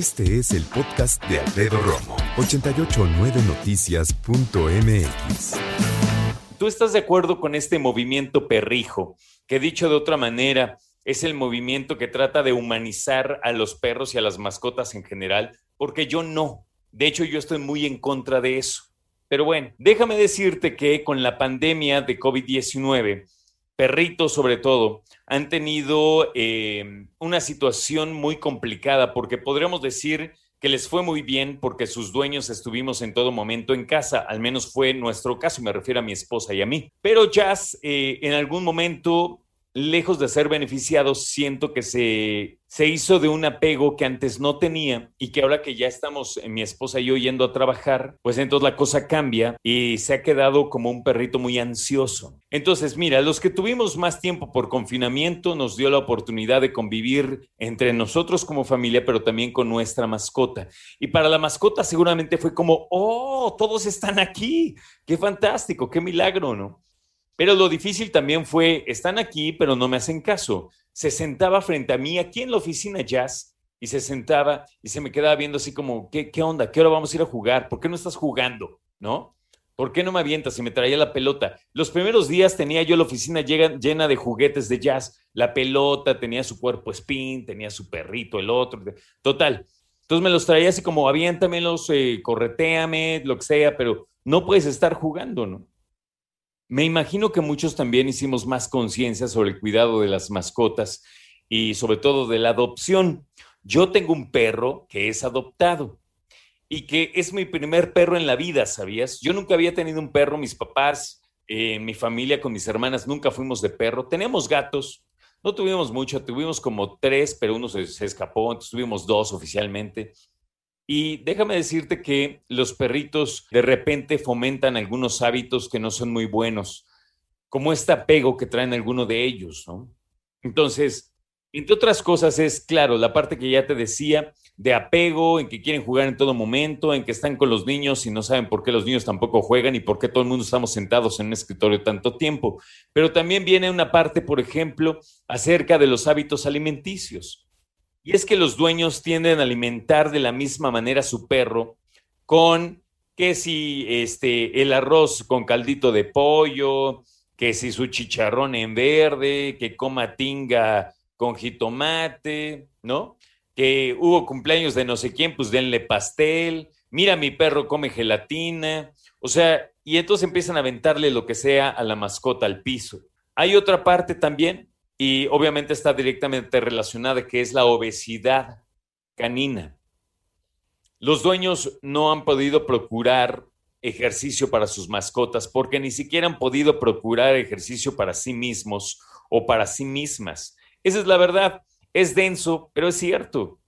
Este es el podcast de Alfredo Romo. 889noticias.mx. ¿Tú estás de acuerdo con este movimiento perrijo? Que dicho de otra manera, es el movimiento que trata de humanizar a los perros y a las mascotas en general, porque yo no. De hecho, yo estoy muy en contra de eso. Pero bueno, déjame decirte que con la pandemia de COVID-19, perritos sobre todo, han tenido eh, una situación muy complicada porque podríamos decir que les fue muy bien porque sus dueños estuvimos en todo momento en casa, al menos fue nuestro caso, me refiero a mi esposa y a mí. Pero Jazz eh, en algún momento lejos de ser beneficiado, siento que se, se hizo de un apego que antes no tenía y que ahora que ya estamos, eh, mi esposa y yo yendo a trabajar, pues entonces la cosa cambia y se ha quedado como un perrito muy ansioso. Entonces, mira, los que tuvimos más tiempo por confinamiento nos dio la oportunidad de convivir entre nosotros como familia, pero también con nuestra mascota. Y para la mascota seguramente fue como, oh, todos están aquí, qué fantástico, qué milagro, ¿no? Pero lo difícil también fue, están aquí, pero no me hacen caso. Se sentaba frente a mí aquí en la oficina Jazz y se sentaba y se me quedaba viendo así como, ¿qué, qué onda? ¿Qué hora vamos a ir a jugar? ¿Por qué no estás jugando? ¿No? ¿Por qué no me avientas y me traía la pelota? Los primeros días tenía yo la oficina llena de juguetes de jazz. La pelota, tenía su cuerpo spin, tenía su perrito, el otro. Total. Entonces me los traía así como, aviéntamelos, eh, correteame, lo que sea, pero no puedes estar jugando, ¿no? Me imagino que muchos también hicimos más conciencia sobre el cuidado de las mascotas y sobre todo de la adopción. Yo tengo un perro que es adoptado y que es mi primer perro en la vida, ¿sabías? Yo nunca había tenido un perro, mis papás, eh, mi familia con mis hermanas nunca fuimos de perro. Tenemos gatos, no tuvimos mucho, tuvimos como tres, pero uno se, se escapó, entonces tuvimos dos oficialmente. Y déjame decirte que los perritos de repente fomentan algunos hábitos que no son muy buenos, como este apego que traen algunos de ellos, ¿no? Entonces, entre otras cosas es, claro, la parte que ya te decía, de apego, en que quieren jugar en todo momento, en que están con los niños y no saben por qué los niños tampoco juegan y por qué todo el mundo estamos sentados en un escritorio tanto tiempo. Pero también viene una parte, por ejemplo, acerca de los hábitos alimenticios. Y es que los dueños tienden a alimentar de la misma manera a su perro con que si este, el arroz con caldito de pollo, que si su chicharrón en verde, que coma tinga con jitomate, ¿no? Que hubo cumpleaños de no sé quién, pues denle pastel, mira mi perro come gelatina, o sea, y entonces empiezan a aventarle lo que sea a la mascota al piso. Hay otra parte también y obviamente está directamente relacionada, que es la obesidad canina. Los dueños no han podido procurar ejercicio para sus mascotas porque ni siquiera han podido procurar ejercicio para sí mismos o para sí mismas. Esa es la verdad. Es denso, pero es cierto.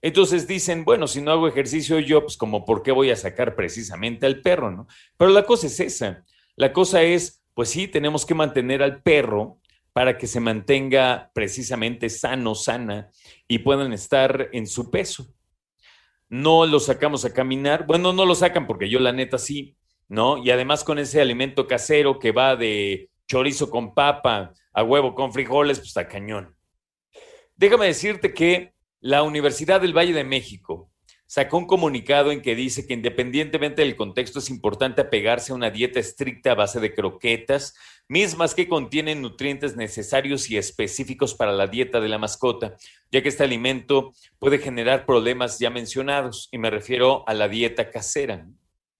Entonces dicen, bueno, si no hago ejercicio yo, pues como, ¿por qué voy a sacar precisamente al perro? ¿no? Pero la cosa es esa. La cosa es, pues sí, tenemos que mantener al perro para que se mantenga precisamente sano, sana y puedan estar en su peso. No lo sacamos a caminar, bueno, no lo sacan porque yo la neta sí, ¿no? Y además con ese alimento casero que va de chorizo con papa a huevo con frijoles, pues está cañón. Déjame decirte que la Universidad del Valle de México sacó un comunicado en que dice que independientemente del contexto es importante apegarse a una dieta estricta a base de croquetas, mismas que contienen nutrientes necesarios y específicos para la dieta de la mascota, ya que este alimento puede generar problemas ya mencionados, y me refiero a la dieta casera.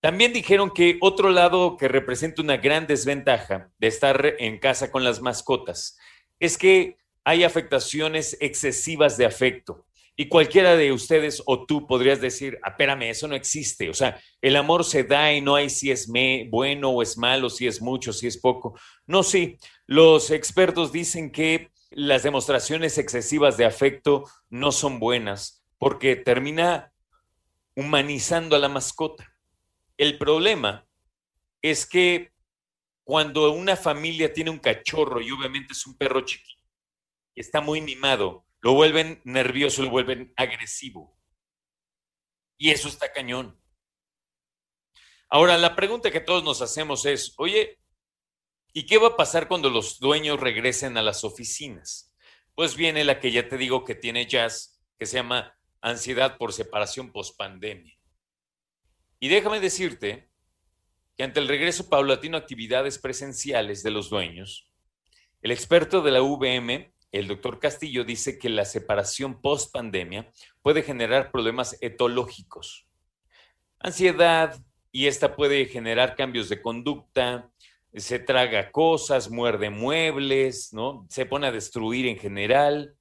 También dijeron que otro lado que representa una gran desventaja de estar en casa con las mascotas es que hay afectaciones excesivas de afecto. Y cualquiera de ustedes o tú podrías decir, espérame, eso no existe. O sea, el amor se da y no hay si es bueno o es malo, si es mucho, si es poco. No, sí, los expertos dicen que las demostraciones excesivas de afecto no son buenas porque termina humanizando a la mascota. El problema es que cuando una familia tiene un cachorro y obviamente es un perro chiquito, está muy mimado, lo vuelven nervioso, lo vuelven agresivo. Y eso está cañón. Ahora, la pregunta que todos nos hacemos es, oye, ¿y qué va a pasar cuando los dueños regresen a las oficinas? Pues viene la que ya te digo que tiene Jazz, que se llama ansiedad por separación post-pandemia. Y déjame decirte que ante el regreso paulatino a actividades presenciales de los dueños, el experto de la VM, el doctor Castillo, dice que la separación post-pandemia puede generar problemas etológicos, ansiedad, y esta puede generar cambios de conducta, se traga cosas, muerde muebles, ¿no? Se pone a destruir en general,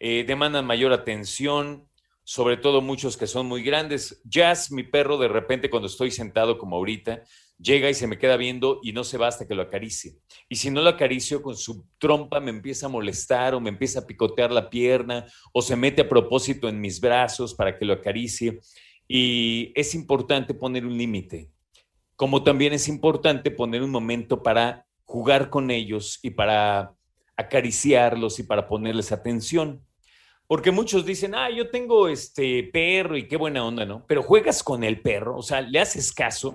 eh, demandan mayor atención, sobre todo muchos que son muy grandes. Jazz, mi perro, de repente cuando estoy sentado como ahorita, llega y se me queda viendo y no se va hasta que lo acaricie. Y si no lo acaricio con su trompa me empieza a molestar o me empieza a picotear la pierna o se mete a propósito en mis brazos para que lo acaricie. Y es importante poner un límite, como también es importante poner un momento para jugar con ellos y para acariciarlos y para ponerles atención. Porque muchos dicen, ah, yo tengo este perro y qué buena onda, ¿no? Pero juegas con el perro, o sea, le haces caso.